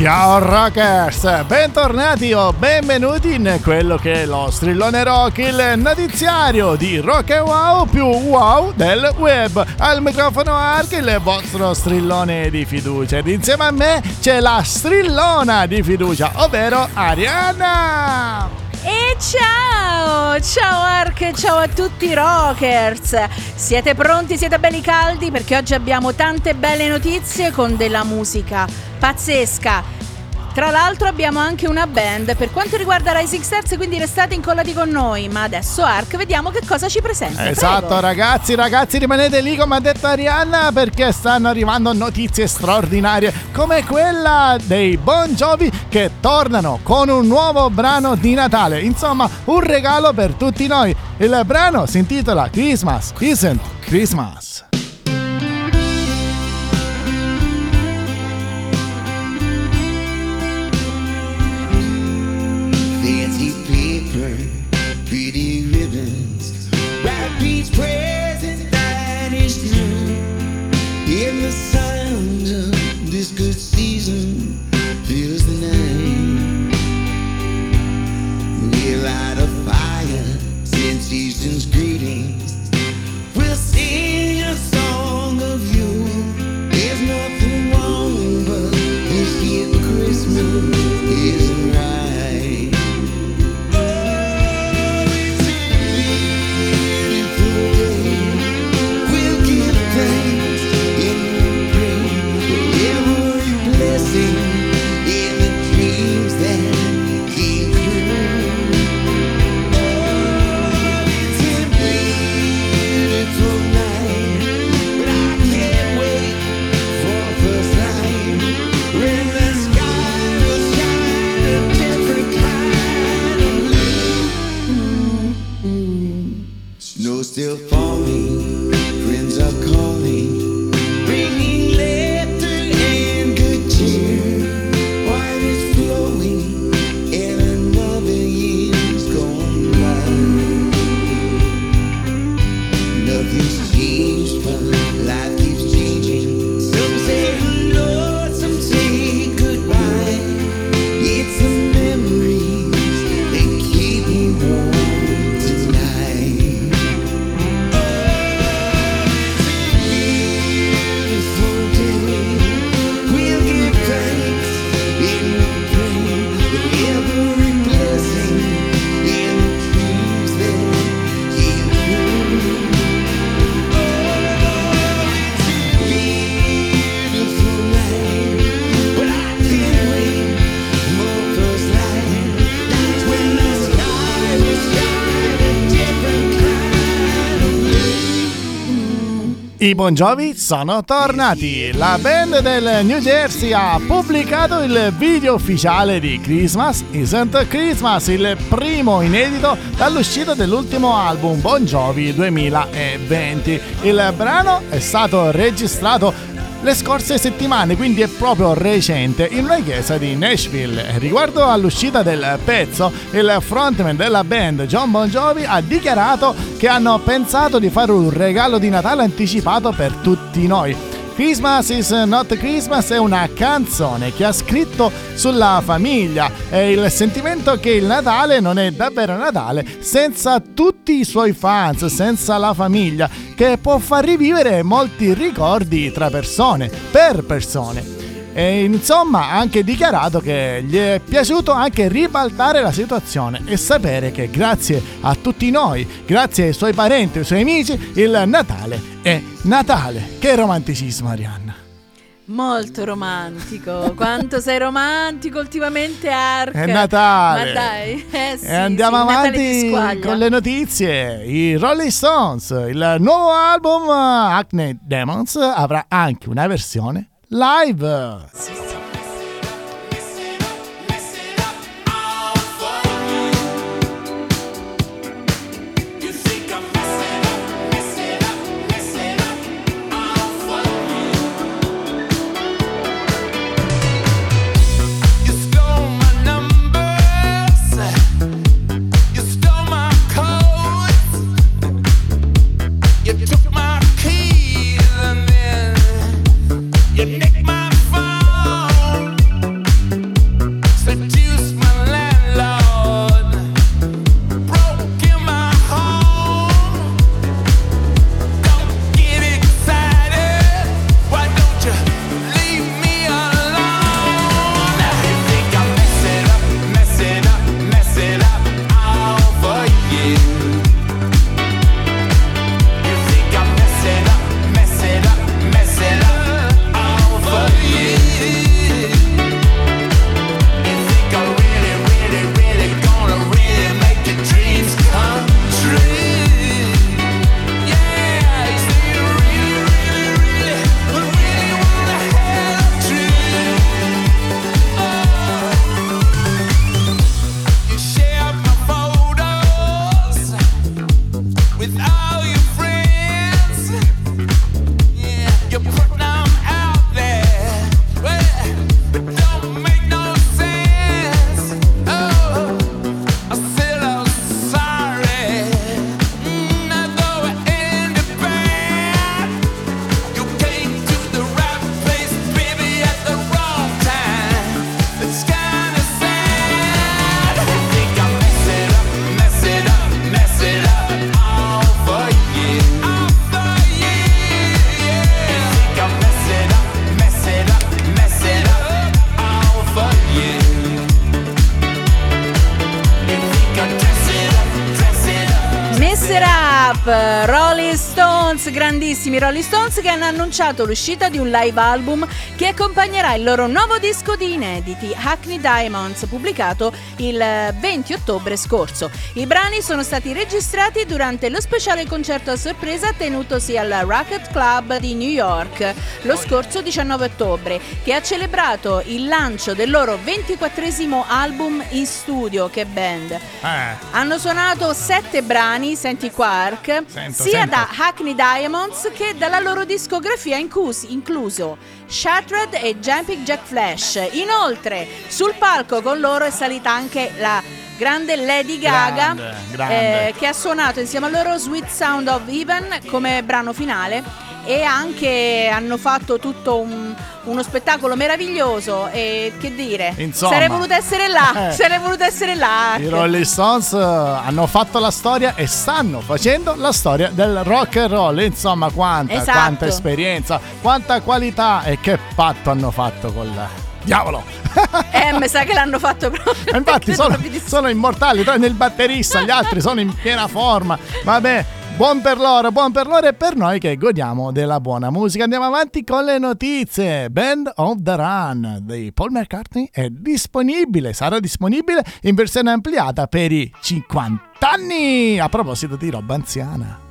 Ciao rockers, bentornati o benvenuti in quello che è lo strillone rock, il notiziario di Rock and Wow più wow del web. Al microfono Ark, il vostro strillone di fiducia ed insieme a me c'è la strillona di fiducia, ovvero Arianna. E ciao! Ciao Ark, ciao a tutti i rockers! Siete pronti, siete belli caldi? Perché oggi abbiamo tante belle notizie con della musica pazzesca. Tra l'altro abbiamo anche una band per quanto riguarda Rising Stars, quindi restate incollati con noi. Ma adesso Ark, vediamo che cosa ci presenta. Esatto, Prego. ragazzi, ragazzi, rimanete lì come ha detto Arianna perché stanno arrivando notizie straordinarie come quella dei Bon Jovi che tornano con un nuovo brano di Natale. Insomma, un regalo per tutti noi. Il brano si intitola Christmas Isn't Christmas. apron, pretty ribbons, wrap each present that is new. In the sound of this good season. Bon Jovi sono tornati. La band del New Jersey ha pubblicato il video ufficiale di Christmas Isn't Christmas, il primo inedito dall'uscita dell'ultimo album Bon Jovi 2020. Il brano è stato registrato le scorse settimane, quindi è proprio recente, in una chiesa di Nashville. Riguardo all'uscita del pezzo, il frontman della band John Bon Jovi ha dichiarato che hanno pensato di fare un regalo di Natale anticipato per tutti noi. Christmas is Not Christmas è una canzone che ha scritto sulla famiglia e il sentimento che il Natale non è davvero Natale senza tutti i suoi fans, senza la famiglia, che può far rivivere molti ricordi tra persone, per persone. E insomma ha anche dichiarato che gli è piaciuto anche ribaltare la situazione e sapere che grazie a tutti noi, grazie ai suoi parenti, ai suoi amici, il Natale è Natale. Che romanticismo Arianna. Molto romantico, quanto sei romantico ultimamente Ark. È Natale. Dai, eh sì, e andiamo sì, avanti con le notizie. I Rolling Stones, il nuovo album Acne Demons avrà anche una versione live. You nick Stones, grandissimi Rolling Stones che hanno annunciato l'uscita di un live album che accompagnerà il loro nuovo disco di inediti, Hackney Diamonds, pubblicato il 20 ottobre scorso. I brani sono stati registrati durante lo speciale concerto a sorpresa tenutosi al Rocket Club di New York lo scorso 19 ottobre, che ha celebrato il lancio del loro 24 album in studio. Che band! Eh. Hanno suonato sette brani, senti Quark, sia sento. da Hackney Diamonds che dalla loro discografia inclus- incluso Shattered e Jumping Jack Flash. Inoltre, sul palco con loro è salita anche la grande Lady Gaga grande, grande. Eh, che ha suonato insieme a loro Sweet Sound of Even come brano finale e anche hanno fatto tutto un, uno spettacolo meraviglioso e che dire Insomma, sarei voluto essere là eh, sarei voluto essere là i Rolling Stones eh, hanno fatto la storia e stanno facendo la storia del rock and roll insomma quanta, esatto. quanta esperienza quanta qualità e che patto hanno fatto con la Diavolo! eh, mi sa che l'hanno fatto proprio. Infatti sono, sono immortali, tranne il batterista, gli altri sono in piena forma. Vabbè, Buon per loro, buon per loro e per noi che godiamo della buona musica. Andiamo avanti con le notizie. Band of the Run di Paul McCartney è disponibile, sarà disponibile in versione ampliata per i 50 anni. A proposito di roba anziana.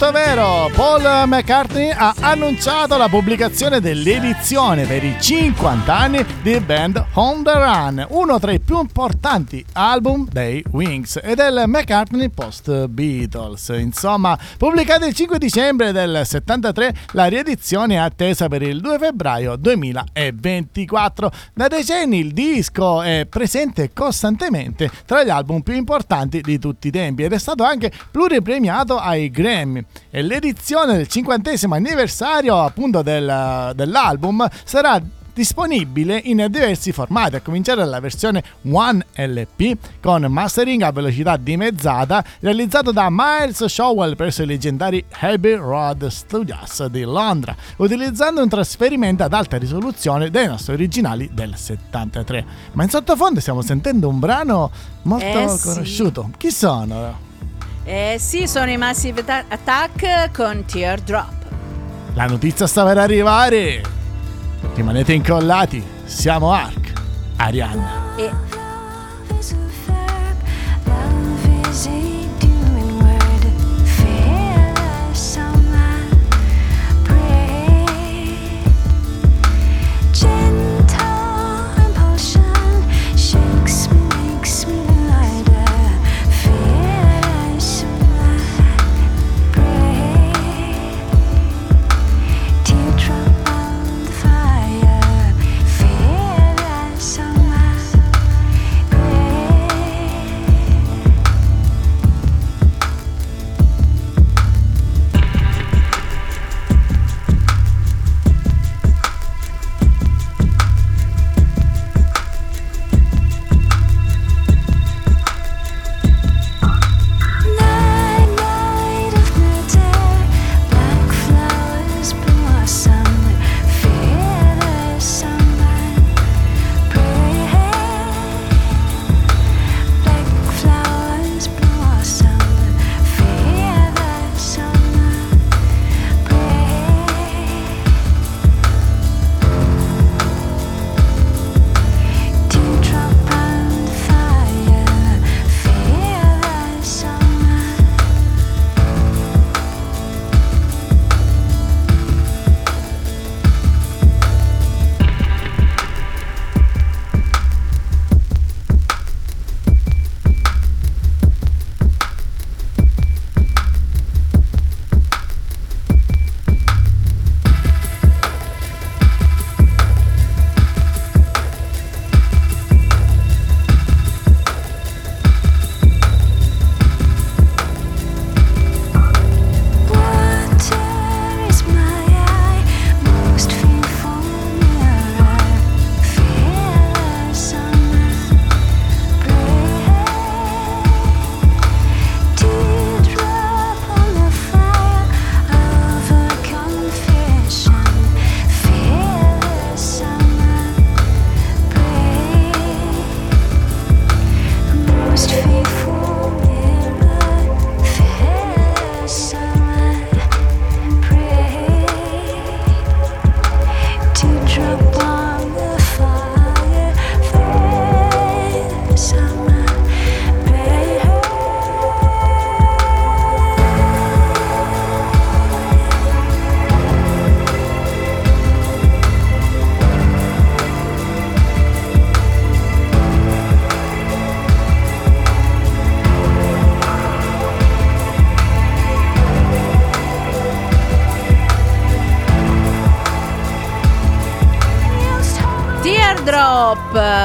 Tutto vero, Paul McCartney ha annunciato la pubblicazione dell'edizione per i 50 anni di Band On The Run, uno tra i più importanti album dei Wings e del McCartney post Beatles. Insomma, pubblicata il 5 dicembre del 73, la riedizione è attesa per il 2 febbraio 2024. Da decenni il disco è presente costantemente tra gli album più importanti di tutti i tempi ed è stato anche pluripremiato ai Grammy l'edizione del cinquantesimo anniversario appunto del, dell'album sarà disponibile in diversi formati, a cominciare dalla versione One LP con mastering a velocità dimezzata realizzato da Miles Showell presso i leggendari Abbey Road Studios di Londra, utilizzando un trasferimento ad alta risoluzione dei nostri originali del 73. Ma in sottofondo stiamo sentendo un brano molto Eh sì. conosciuto. Chi sono? Eh sì, sono i Massive Atta- Attack con Teardrop. La notizia sta per arrivare. Rimanete incollati. Siamo Ark. Arianna. E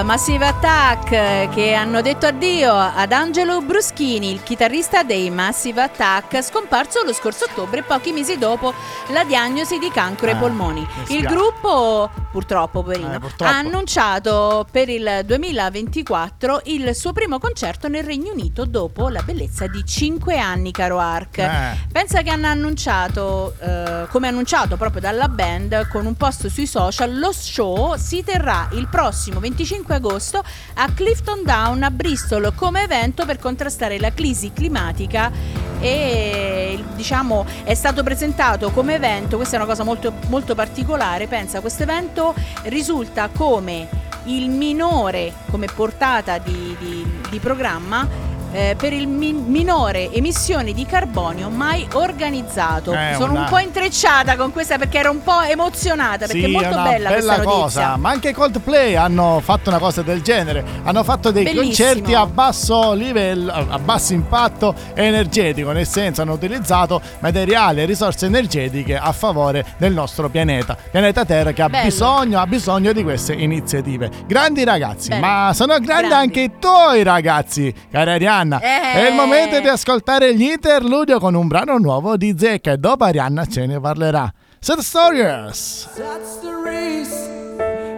Massive Attack che hanno detto addio ad Angelo Bruschini, il chitarrista dei Massive Attack, scomparso lo scorso ottobre, pochi mesi dopo la diagnosi di cancro ai Ah, polmoni. Il gruppo, purtroppo, poverino, Eh, purtroppo. ha annunciato per il 2024 il suo primo concerto nel Regno Unito dopo la bellezza di 5 anni, caro Ark. Eh. Pensa che hanno annunciato, eh, come annunciato proprio dalla band con un post sui social, lo show si terrà il prossimo 25 agosto a Clifton Down a Bristol come evento per contrastare la crisi climatica e diciamo è stato presentato come evento, questa è una cosa molto, molto particolare, pensa questo evento risulta come il minore come portata di, di- di programma eh, per il mi- minore emissione di carbonio mai organizzato. È Sono una- un po' intrecciata con questa perché ero un po' emozionata perché è molto una bella, questa notizia. cosa, ma anche i Coldplay hanno fatto una cosa del genere, hanno fatto dei Bellissimo. concerti a basso livello, a basso impatto energetico, nel senso hanno utilizzato materiali e risorse energetiche a favore del nostro pianeta, pianeta Terra che ha Bello. bisogno, ha bisogno di queste iniziative. Grandi ragazzi, Bello. ma sono grandi, Grandi. anche i tuoi ragazzi, cara Arianna. Eh. È il momento di ascoltare gli interludio con un brano nuovo di Zecca e dopo Arianna ce ne parlerà. Sad Stories! That's the race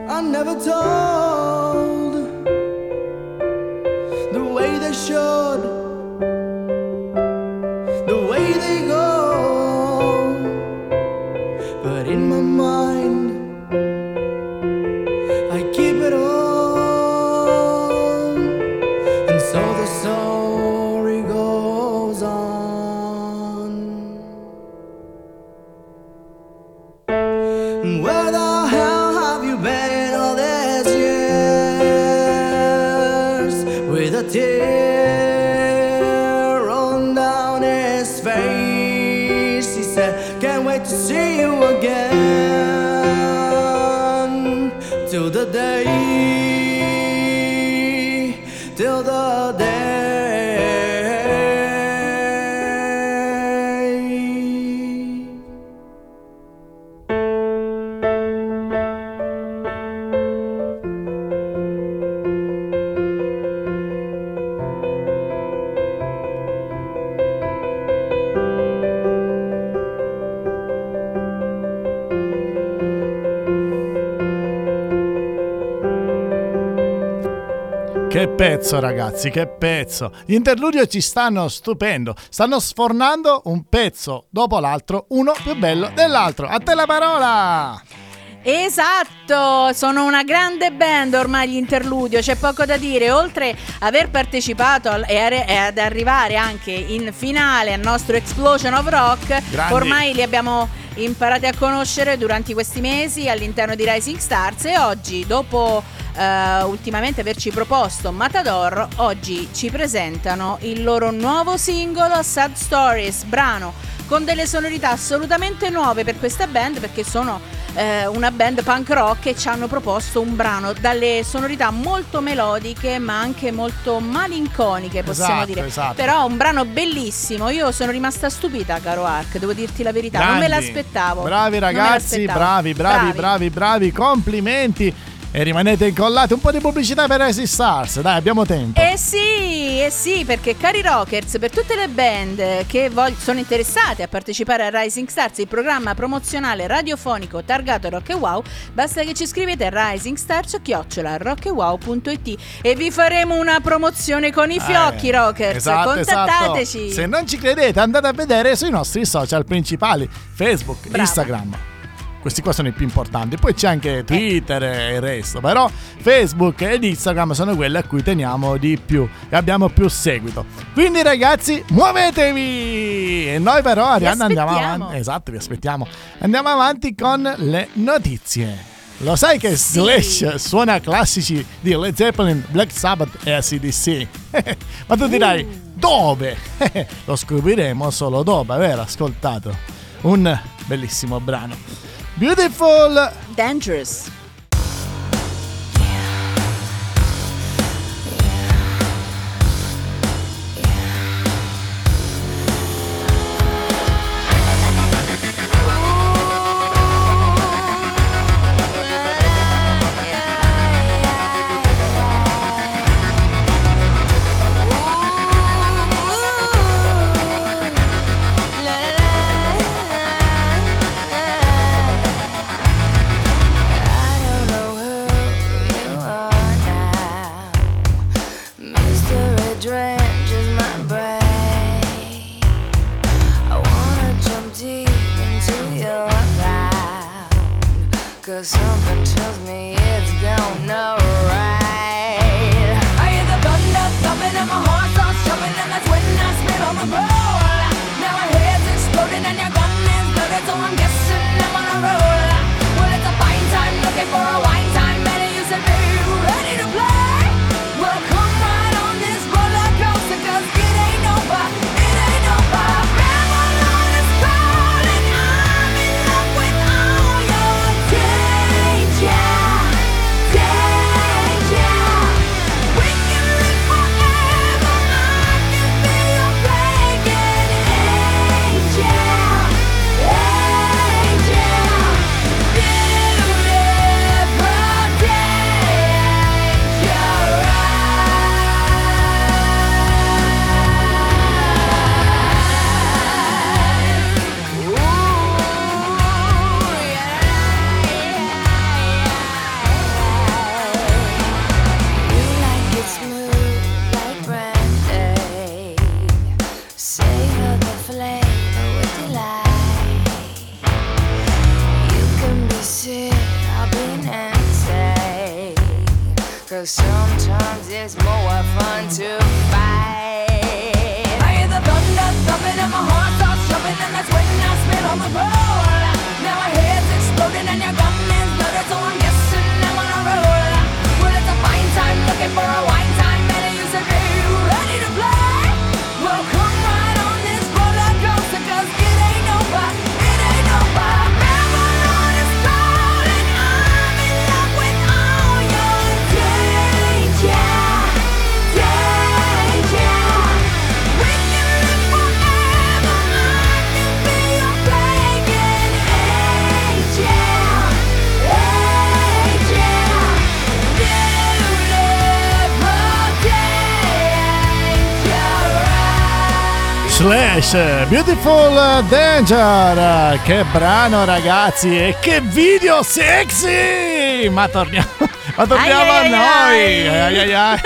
I never told. The way they should, pezzo ragazzi, che pezzo. Gli interludio ci stanno stupendo, stanno sfornando un pezzo dopo l'altro, uno più bello dell'altro. A te la parola! Esatto, sono una grande band ormai gli interludio, c'è poco da dire, oltre aver partecipato e ad arrivare anche in finale al nostro Explosion of Rock, Grandi. ormai li abbiamo imparati a conoscere durante questi mesi all'interno di Rising Stars e oggi, dopo eh, ultimamente averci proposto Matador, oggi ci presentano il loro nuovo singolo Sad Stories, brano con delle sonorità assolutamente nuove per questa band perché sono eh, una band punk rock e ci hanno proposto un brano dalle sonorità molto melodiche ma anche molto malinconiche possiamo Esatto, dire esatto. però un brano bellissimo io sono rimasta stupita caro Ark devo dirti la verità non me Grandi. l'aspettavo Bravi me ragazzi, l'aspettavo. bravi, bravi, bravi, bravi, complimenti. E rimanete incollati un po' di pubblicità per Rising Stars, dai, abbiamo tempo. Eh sì, eh sì, perché cari rockers, per tutte le band che vog- sono interessate a partecipare a Rising Stars, il programma promozionale radiofonico targato Rock e Wow, basta che ci scrivete a Rising Stars chiocciola rockewow.it e vi faremo una promozione con i fiocchi Eh, rockers. esatto, Contattateci. esatto. Se non ci credete, andate a vedere sui nostri social principali: Facebook, Bravo. Instagram. Questi qua sono i più importanti. Poi c'è anche Twitter e il resto. Però Facebook ed Instagram sono quelli a cui teniamo di più e abbiamo più seguito. Quindi, ragazzi, muovetevi! E noi, però, Arianna, andiamo avanti. Esatto, vi aspettiamo. Andiamo avanti con le notizie. Lo sai che Sì. Slash suona classici di Led Zeppelin, Black Sabbath e ACDC? Ma tu dirai, Uh. dove? Lo scopriremo solo dopo aver ascoltato un bellissimo brano. Beautiful Dangerous. Drenches my brain. I wanna jump deep into your cloud. Cause something tells me Slash, Beautiful Danger. Che brano, ragazzi, e che video sexy! Ma torniamo, ma torniamo Ai, a noi. ai. Ai, ai.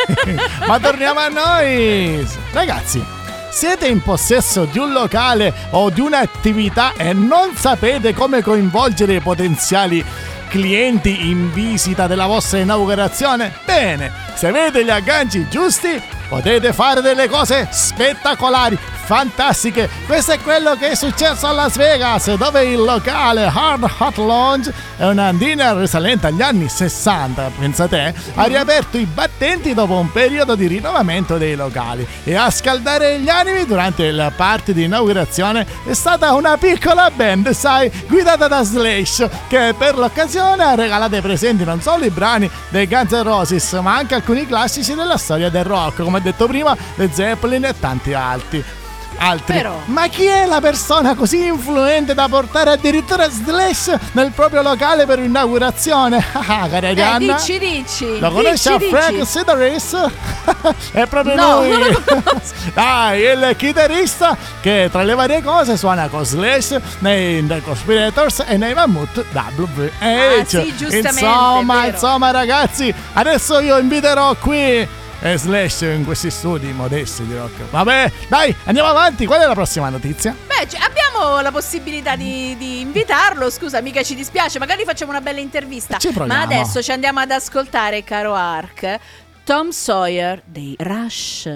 ma torniamo a noi. Ragazzi, siete in possesso di un locale o di un'attività e non sapete come coinvolgere i potenziali clienti in visita della vostra inaugurazione? Bene, se avete gli agganci giusti, potete fare delle cose spettacolari, fantastiche. Questo è quello che è successo a Las Vegas, dove il locale Hard Hot Lounge è una dinner risalente agli anni 60, pensate, ha riaperto i battenti dopo un periodo di rinnovamento dei locali e a scaldare gli animi durante il party di inaugurazione è stata una piccola band, sai, guidata da Slash, che per l'occasione ha regalato ai presenti non solo i brani dei Guns N' Roses, ma anche alcuni classici della storia del rock, come detto prima, le Zeppelin e tanti altri. Altri. Però- Ma chi è la persona così influente da portare addirittura Slash nel proprio locale per un'inaugurazione? Ah, cara Eh, Arianna. dici, dici. Lo conosci a dici, Frank dici. Sideris? è proprio No, lui. Dai, il chitarrista che tra le varie cose suona con Slash nei The Conspirators e nei Mammoth WH. Ah, sì, giustamente, Insomma, insomma, ragazzi, adesso io inviterò qui eh, Slash in questi studi modesti di rock. Vabbè, dai, andiamo avanti. Qual è la prossima notizia? Beh, c- abbiamo la possibilità di, di invitarlo. Scusa, mica ci dispiace. Magari facciamo una bella intervista. Ma adesso ci andiamo ad ascoltare, caro Ark, Tom Sawyer dei Rush.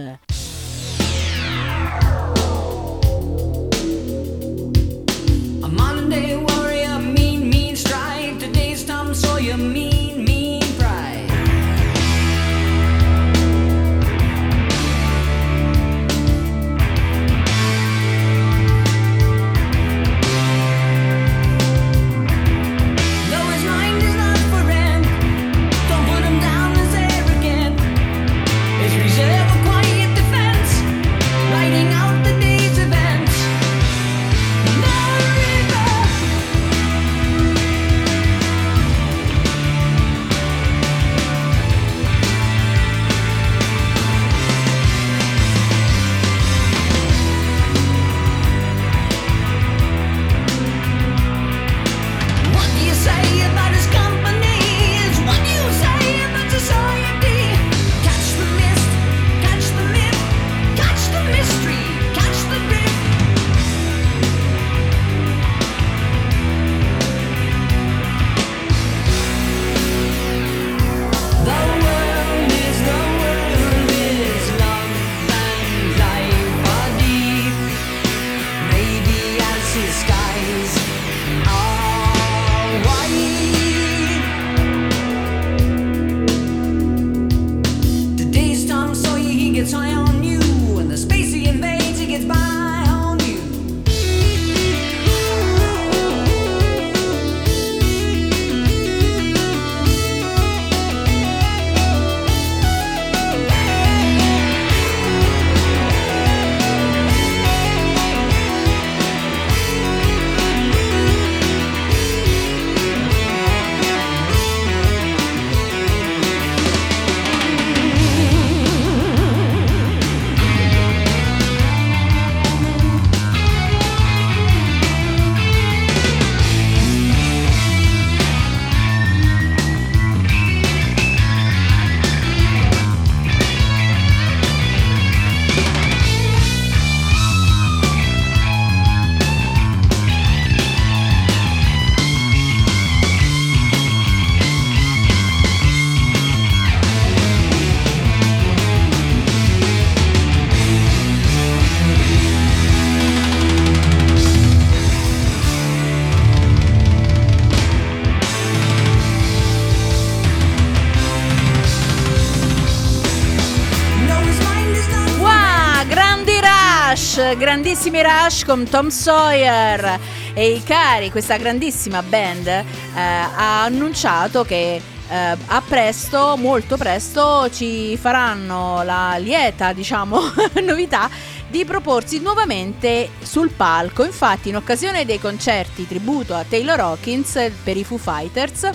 Grandissimi Rush con Tom Sawyer e i cari, questa grandissima band eh, ha annunciato che eh, a presto, molto presto, ci faranno la lieta, diciamo, novità di proporsi nuovamente sul palco. Infatti, in occasione dei concerti tributo a Taylor Hawkins per i Foo Fighters,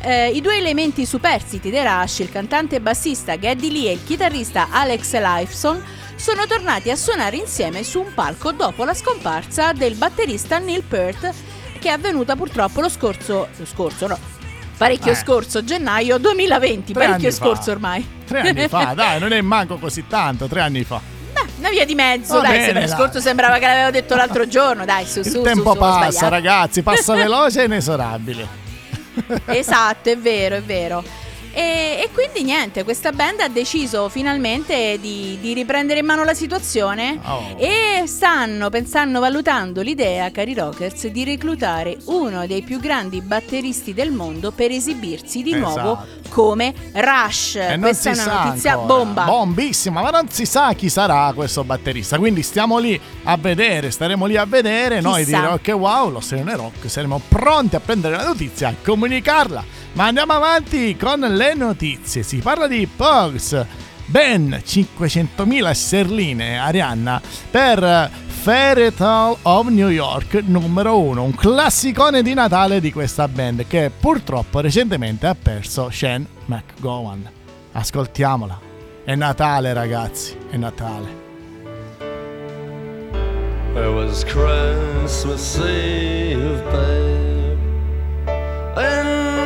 eh, I due elementi superstiti dei Rush, il cantante e bassista Geddy Lee e il chitarrista Alex Lifeson, sono tornati a suonare insieme su un palco dopo la scomparsa del batterista Neil Peart, che è avvenuta purtroppo lo scorso, lo scorso no, parecchio Eh. scorso, gennaio 2020, Tre parecchio anni fa. scorso ormai. Tre anni fa, dai, non è manco così tanto, tre anni fa. Beh, una via di mezzo, Va dai, bene, dai. scorso sembrava che l'avevo detto l'altro giorno, dai, su, su, Il su, tempo su, passa, ragazzi, passa veloce e inesorabile. Esatto, è vero, è vero. E, e quindi niente, questa band ha deciso finalmente di, di riprendere in mano la situazione Oh. e stanno pensando, valutando l'idea, cari rockers, di reclutare uno dei più grandi batteristi del mondo per esibirsi di nuovo Esatto. come Rush. E non Questa si è una notizia ancora. bomba. Bombissima, ma non si sa chi sarà questo batterista. Quindi stiamo lì a vedere, staremo lì a vedere. Noi di Chissà. Rock e Wow, lo Serene Rock, saremo pronti a prendere la notizia e a comunicarla. Ma andiamo avanti con le notizie. Si parla di Pogs. Ben 500.000 sterline, Arianna, per Fairy Tale of New York numero 1, un classicone di Natale di questa band che purtroppo recentemente ha perso Shane McGowan. Ascoltiamola. È Natale, ragazzi, è Natale. It was Christmas Eve, babe,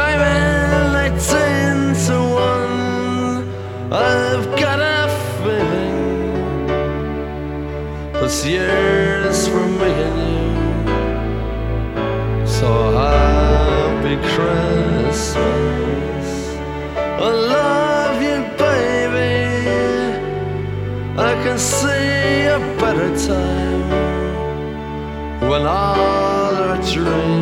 in eighteen to one. I've got a feeling this year's for and you. So happy Christmas. I love you, baby. I can see a better time when all our dreams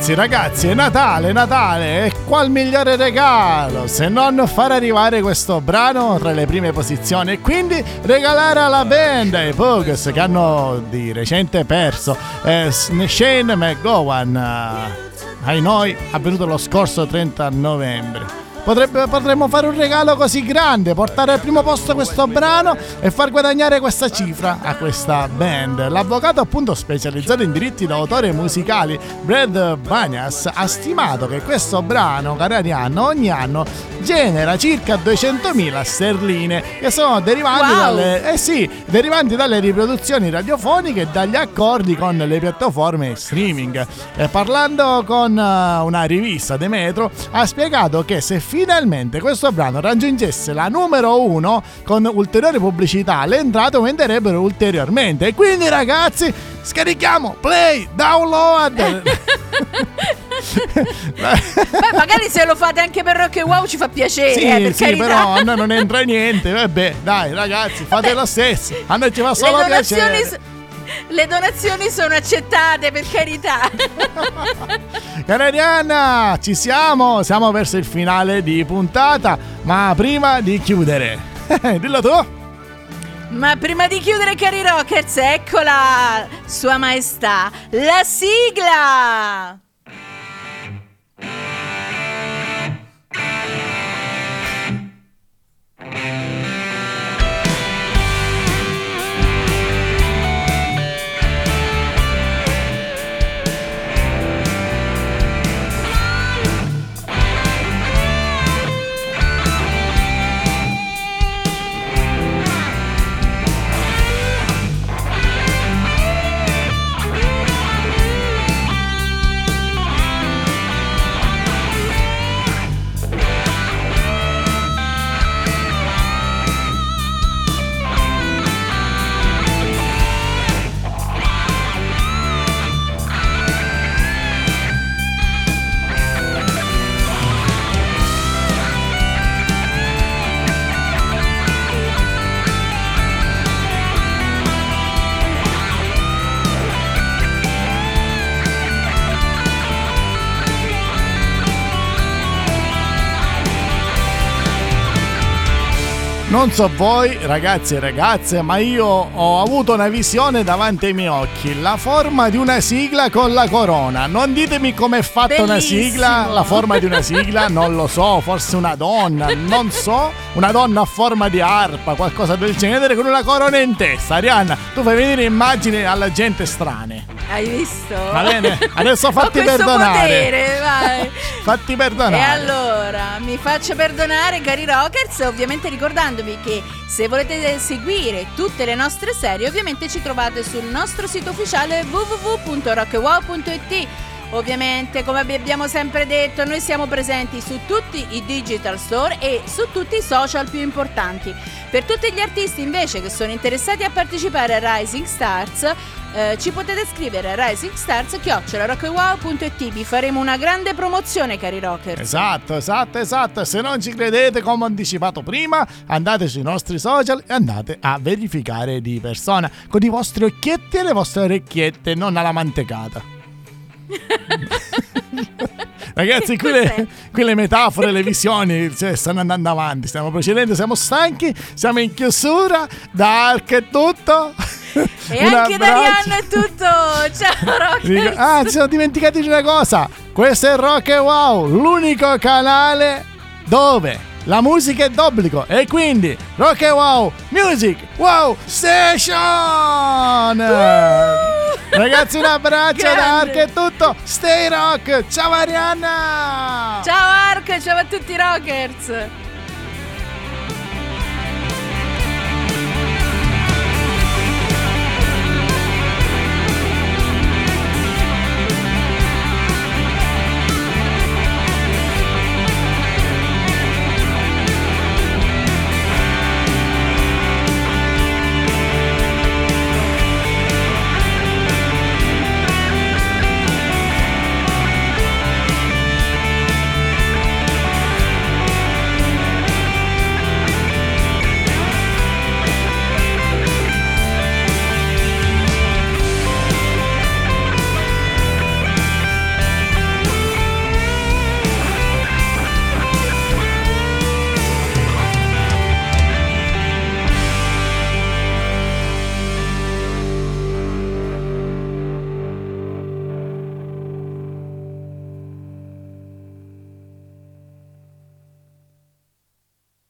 Ragazzi, ragazzi, è Natale, Natale, e qual migliore regalo se non far arrivare questo brano tra le prime posizioni e quindi regalare alla band i Pogues che hanno di recente perso eh, Shane McGowan, eh, ai noi, avvenuto lo scorso 30 novembre. Potrebbe- potremmo fare un regalo così grande, portare al primo posto questo brano e far guadagnare questa cifra a questa band. L'avvocato appunto specializzato in diritti d'autore musicali, Brad Banias, ha stimato che questo brano, cari Arianna, ogni anno genera circa 200.000 sterline che sono derivanti Wow. dalle, eh sì, derivanti dalle riproduzioni radiofoniche e dagli accordi con le piattaforme streaming. E parlando con eh, una rivista The Metro, ha spiegato che se finalmente questo brano raggiungesse la numero uno con ulteriori pubblicità, le entrate aumenterebbero ulteriormente. E quindi, ragazzi, scarichiamo, play, download. Beh, magari se lo fate anche per Rock and Wow ci fa piacere, Sì, eh, per sì, carità. però a noi non entra niente. Vabbè, dai, ragazzi, fate lo stesso. A noi ci fa solo piacere. s- le donazioni sono accettate, per carità. Cara Arianna, ci siamo, siamo verso il finale di puntata, ma prima di chiudere, dillo tu. Ma prima di chiudere, cari Rockers, eccola, Sua Maestà, la sigla! Non so voi, ragazzi e ragazze, ma io ho avuto una visione davanti ai miei occhi, la forma di una sigla con la corona. Non ditemi com'è fatta una sigla, la forma di una sigla, non lo so, forse una donna, non so, una donna a forma di arpa, qualcosa del genere con una corona in testa. Arianna, tu fai venire immagini alla gente strane. Hai visto? Va bene, adesso fatti perdonare. potere, vai. Fatti perdonare. E allora, mi faccio perdonare cari rockers, ovviamente ricordandovi che se volete seguire tutte le nostre serie, ovviamente ci trovate sul nostro sito ufficiale www.rockwow.it. Ovviamente, come abbiamo sempre detto, noi siamo presenti su tutti i digital store e su tutti i social più importanti. Per tutti gli artisti invece che sono interessati a partecipare a Rising Stars, eh, ci potete scrivere a risingstars.it. Vi faremo una grande promozione, cari rockers. Esatto, esatto, esatto. Se non ci credete, come ho anticipato prima, andate sui nostri social e andate a verificare di persona con i vostri occhietti e le vostre orecchiette, non alla mantecata. Ragazzi, qui le, metafore, le visioni cioè, stanno andando avanti. Stiamo procedendo, siamo stanchi, siamo in chiusura. Da Ark è tutto. E Un anche da abbraccio. È tutto. Ciao, rockers. ah, ci siamo dimenticati di una cosa. Questo è Rock e Wow, l'unico canale dove la musica è d'obbligo. E quindi Rock e Wow Music Wow Station. Ragazzi, un abbraccio da Ark Grande. è tutto. Stay rock. Ciao Arianna. Ciao Ark, ciao a tutti i rockers.